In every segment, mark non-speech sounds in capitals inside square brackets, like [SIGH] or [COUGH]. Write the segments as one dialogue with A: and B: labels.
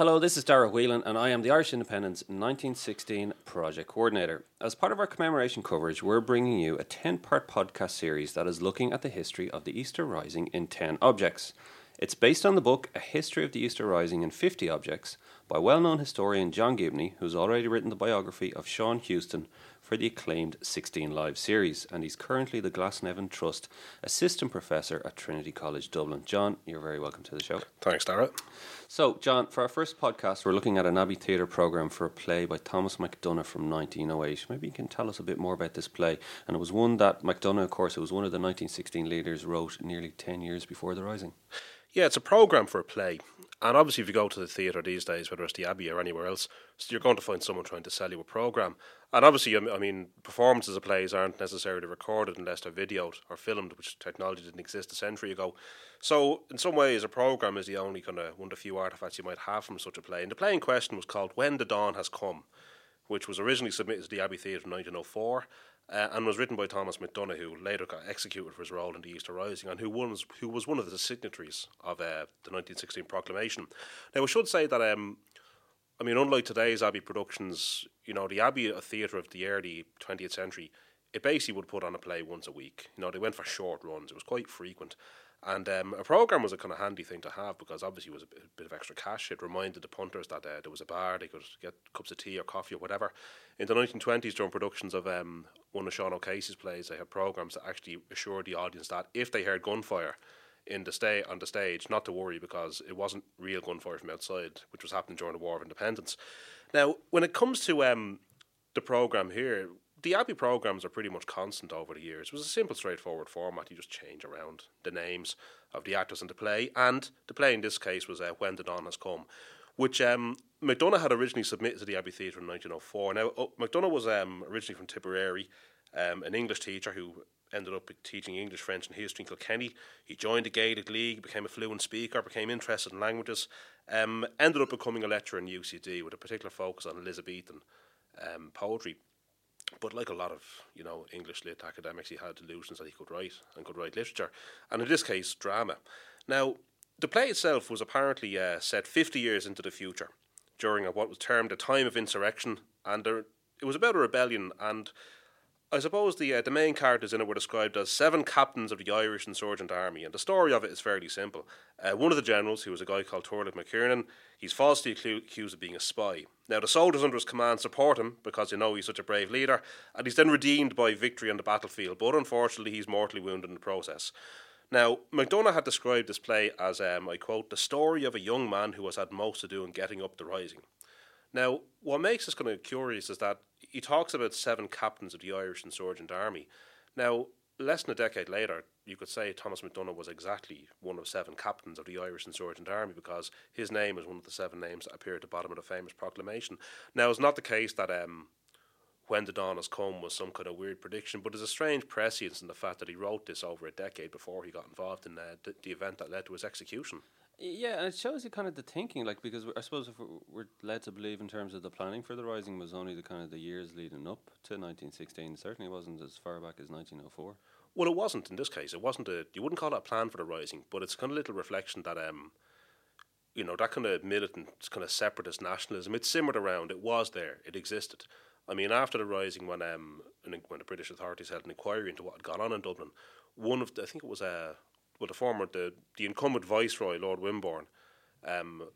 A: Hello, this is Dara Whelan, and I am the Irish Independent 1916 Project Coordinator. As part of our commemoration coverage, we're bringing you a 10 part podcast series that is looking at the history of the Easter Rising in 10 objects. It's based on the book A History of the Easter Rising in 50 Objects by well known historian John Gibney, who's already written the biography of Sean Heuston for the acclaimed 16 Lives series, and he's currently the Glasnevin Trust Assistant Professor at Trinity College Dublin. John, you're very welcome to the show.
B: Thanks, Dara.
A: So, John, for our first podcast, we're looking at an Abbey Theatre programme for a play by Thomas MacDonagh from 1908. Maybe you can tell us a bit more about this play. And it was one that MacDonagh, of course, it was one of the 1916 leaders, wrote nearly 10 years before the Rising.
B: Yeah, it's a programme for a play. And obviously, if you go to the theatre these days, whether it's the Abbey or anywhere else, you're going to find someone trying to sell you a programme. And obviously, I mean, performances of plays aren't necessarily recorded unless they're videoed or filmed, which technology didn't exist a century ago. So, in some ways, a programme is the only kind of one of the few artefacts you might have from such a play. And the play in question was called When the Dawn Has Come, which was originally submitted to the Abbey Theatre in 1904 uh, and was written by Thomas MacDonagh, who later got executed for his role in the Easter Rising, and who was who was one of the signatories of uh, the 1916 proclamation. Now, I should say that. Um, I mean, unlike today's Abbey productions, you know, the Abbey Theatre of the early 20th century, it basically would put on a play once a week. You know, they went for short runs. It was quite frequent. And um, a program was a kind of handy thing to have because obviously it was a bit, of extra cash. It reminded the punters that uh, there was a bar, they could get cups of tea or coffee or whatever. In the 1920s, during productions of um, one of Sean O'Casey's plays, they had programs that actually assured the audience that if they heard gunfire in the stay on the stage, not to worry because it wasn't real gunfire from outside, which was happening during the War of Independence. Now, when it comes to um, the program here, the Abbey programs are pretty much constant over the years. It was a simple, straightforward format. You just change around the names of the actors in the play, and the play in this case was uh, When the Dawn Has Come, which um, MacDonagh had originally submitted to the Abbey Theatre in 1904. Now, oh, MacDonagh was um, originally from Tipperary, um, an English teacher who ended up teaching English, French, and history in Kilkenny. He joined the Gaelic League, became a fluent speaker, became interested in languages, um, ended up becoming a lecturer in UCD with a particular focus on Elizabethan um, poetry. But like a lot of you know English lit academics, he had delusions that he could write and could write literature, and in this case, drama. Now, the play itself was apparently uh, set 50 years into the future, during a, what was termed a time of insurrection, and it was about a rebellion and I suppose the uh, the main characters in it were described as seven captains of the Irish Insurgent Army, and the story of it is fairly simple. Uh, one of the generals, who was a guy called Turlough McKiernan, he's falsely accused of being a spy. Now, the soldiers under his command support him because they know he's such a brave leader, and he's then redeemed by victory on the battlefield, but unfortunately, he's mortally wounded in the process. Now, MacDonagh had described this play as, um, I quote, the story of a young man who has had most to do in getting up the rising. Now, what makes this kind of curious is that he talks about seven captains of the Irish Insurgent Army. Now, less than a decade later, you could say Thomas MacDonagh was exactly one of seven captains of the Irish Insurgent Army because his name is one of the seven names that appear at the bottom of the famous proclamation. Now, it's not the case that um, when the dawn has come was some kind of weird prediction, but there's a strange prescience in the fact that he wrote this over a decade before he got involved in uh, the, the event that led to his execution.
A: Yeah, and it shows you kind of the thinking, like because I suppose if we're, we're, led to believe in terms of the planning for the rising was only the kind of the years leading up to 1916. Certainly wasn't as far back as 1904.
B: Well, it wasn't in this case. It wasn't a. You wouldn't call it a plan for the rising, but it's kind of a little reflection that um, you know, that kind of militant, kind of separatist nationalism. It simmered around. It was there. It existed. I mean, after the rising, when um, when the British authorities held an inquiry into what had gone on in Dublin, one of the, I think it was a uh, well, the former, the, the incumbent viceroy, Lord Wimborne, um,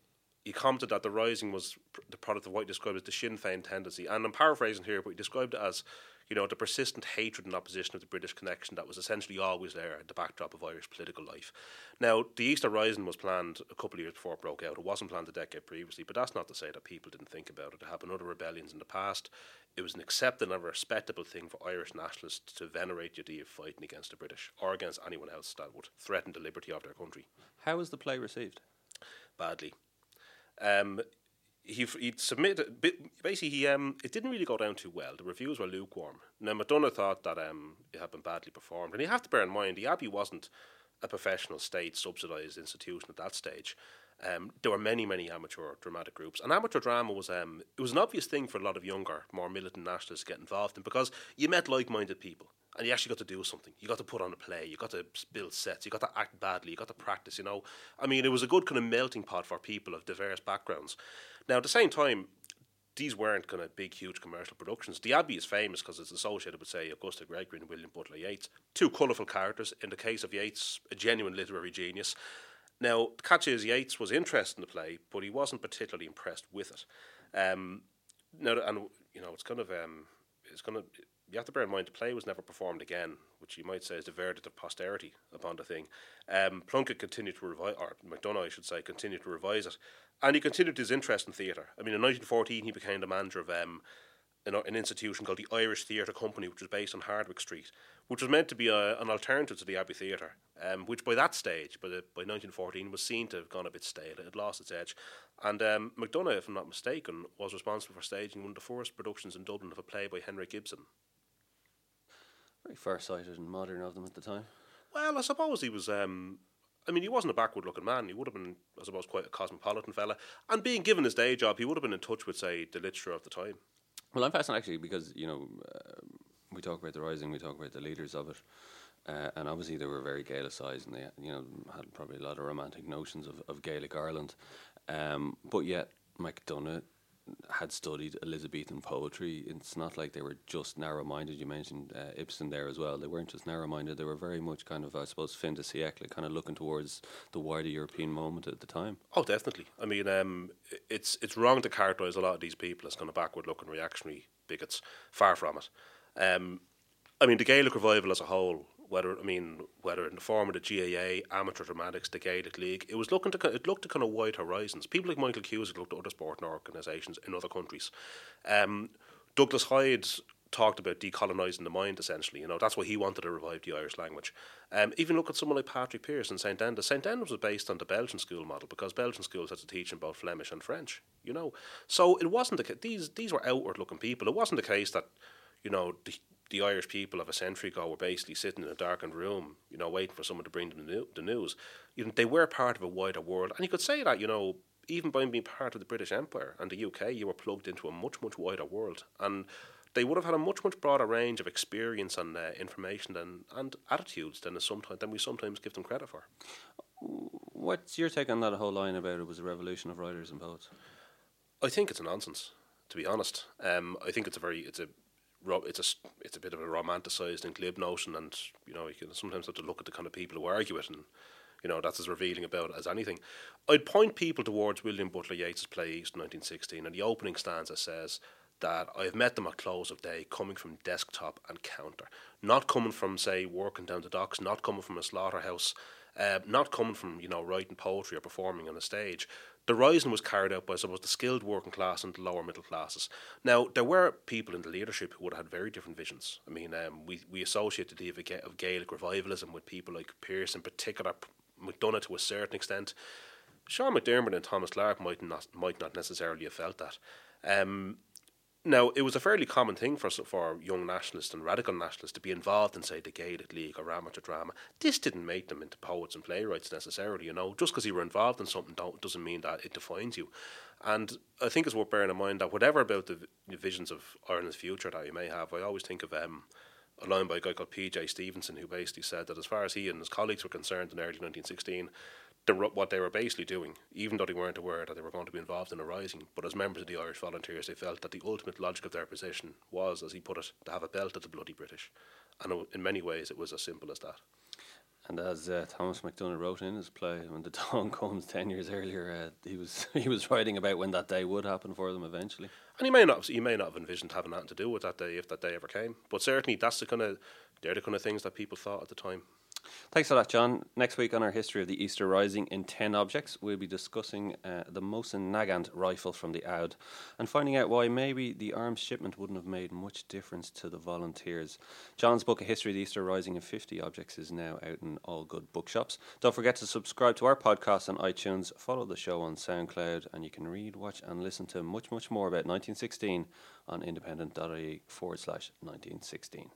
B: he commented that the rising was pr- the product of what he described as the Sinn Féin tendency. And I'm paraphrasing here, but he described it as, you know, the persistent hatred and opposition of the British connection that was essentially always there at the backdrop of Irish political life. Now, the Easter Rising was planned a couple of years before it broke out. It wasn't planned a decade previously, but that's not to say that people didn't think about it. There have been other rebellions in the past. It was an accepted and a respectable thing for Irish nationalists to venerate the idea of fighting against the British or against anyone else that would threaten the liberty of their country.
A: How was the play received?
B: Badly. Um, he he submitted basically he um it didn't really go down too well. The reviews were lukewarm. Now MacDonagh thought that um it had been badly performed, and you have to bear in mind the Abbey wasn't a professional state subsidised institution at that stage. Um, there were many, many amateur dramatic groups, and amateur drama was um, it was an obvious thing for a lot of younger, more militant nationalists to get involved in because you met like-minded people, and you actually got to do something. You got to put on a play. You got to build sets. You got to act badly. You got to practice. You know, I mean, it was a good kind of melting pot for people of diverse backgrounds. Now, at the same time, these weren't kind of big, huge commercial productions. The Abbey is famous because it's associated with, say, Augusta Gregory and William Butler Yeats, two colourful characters. In the case of Yeats, a genuine literary genius. Now, the catch is Yeats was interested in the play, but he wasn't particularly impressed with it. Um, now, and you know, it's kind of um, it's going to you have to bear in mind the play was never performed again, which you might say is the verdict of posterity upon the thing. Um, Plunkett continued to revise, or MacDonagh, I should say, continued to revise it, and he continued his interest in theatre. I mean, in 1914, he became the manager of um, an, an, institution called the Irish Theatre Company, which was based on Hardwicke Street, which was meant to be a, an alternative to the Abbey Theatre, um, which by that stage, by, the, by 1914, was seen to have gone a bit stale. It had lost its edge. And um, MacDonagh, if I'm not mistaken, was responsible for staging one of the first productions in Dublin of a play by Henry Ibsen.
A: Very far-sighted and modern of them at the time.
B: Well, I suppose he was. Um, I mean, he wasn't a backward-looking man. He would have been, I suppose, quite a cosmopolitan fella. And being given his day job, he would have been in touch with, say, the literature of the time.
A: Well, I'm fascinated actually because you know uh, we talk about the rising, we talk about the leaders of it, uh, and obviously they were very Gaelicised and they you know had probably a lot of romantic notions of, of Gaelic Ireland, um, but yet MacDonagh had studied Elizabethan poetry. It's not like they were just narrow minded. You mentioned uh, Ibsen there as well. They weren't just narrow minded, they were very much kind of, I suppose, fin de siècle, kind of looking towards the wider European moment at the time.
B: Oh, definitely. I mean, um, it's it's wrong to characterise a lot of these people as kind of backward looking reactionary bigots. Far from it. Um, I mean, the Gaelic revival as a whole whether I mean whether in the form of the GAA, amateur dramatics, the Gaelic League, it was looking to it looked to kind of wide horizons. People like Michael Cusack looked at other sporting organisations in other countries. Um, Douglas Hyde talked about decolonising the mind. Essentially, you know that's why he wanted to revive the Irish language. Um, even look at someone like Patrick Pearse and St Enda's. St Enda's was based on the Belgian school model because Belgian schools had to teach in both Flemish and French. You know, so it wasn't the, these these were outward looking people. It wasn't the case that you know the, the Irish people of a century ago were basically sitting in a darkened room, you know, waiting for someone to bring them the, news. You know, they were part of a wider world, and you could say that, you know, even by being part of the British Empire and the UK, you were plugged into a much, much wider world, and they would have had a much, much broader range of experience and uh, information than, and attitudes than sometimes than we sometimes give them credit for.
A: What's your take on that whole line about it was a revolution of writers and poets?
B: I think it's a nonsense, to be honest. Um, I think it's a very it's a it's a it's a bit of a romanticized and glib notion, and you know you can sometimes have to look at the kind of people who argue it, and you know that's as revealing about it as anything. I'd point people towards William Butler Yeats's play Easter 1916, and the opening stanza says that I have met them at close of day, coming from desktop and counter, not coming from say working down the docks, not coming from a slaughterhouse, uh, not coming from you know writing poetry or performing on a stage. The rising was carried out by, I suppose, the skilled working class and the lower middle classes. Now, there were people in the leadership who would have had very different visions. I mean, um, we, we associate the idea of Gaelic revivalism with people like Pearse in particular, MacDonagh to a certain extent. Sean McDermott and Thomas Clarke might not might not necessarily have felt that. Um, now, it was a fairly common thing for for young nationalists and radical nationalists to be involved in, say, the Gaelic League or amateur drama. This didn't make them into poets and playwrights necessarily, you know. Just because you were involved in something doesn't mean that it defines you. And I think it's worth bearing in mind that whatever about the visions of Ireland's future that you may have, I always think of um, a line by a guy called P.J. Stephenson who basically said that as far as he and his colleagues were concerned in early 1916, the, what they were basically doing, even though they weren't aware that they were going to be involved in a rising. But as members of the Irish Volunteers, they felt that the ultimate logic of their position was, as he put it, to have a belt at the bloody British. And in many ways, it was as simple as that.
A: And as uh, Thomas MacDonagh wrote in his play, when the [LAUGHS] dawn comes ten years earlier, uh, he was [LAUGHS] he was writing about when that day would happen for them eventually.
B: And he may not he may not have envisioned having nothing to do with that day if that day ever came. But certainly, that's the kind of they're the kind of things that people thought at the time.
A: Thanks for that, John. Next week on our history of the Easter Rising in 10 objects, we'll be discussing uh, the Mosin Nagant rifle from the Aud and finding out why maybe the arms shipment wouldn't have made much difference to the volunteers. John's book, A History of the Easter Rising in 50 Objects, is now out in all good bookshops. Don't forget to subscribe to our podcast on iTunes, follow the show on SoundCloud, and you can read, watch, and listen to much, much more about 1916 on independent.ie forward slash 1916.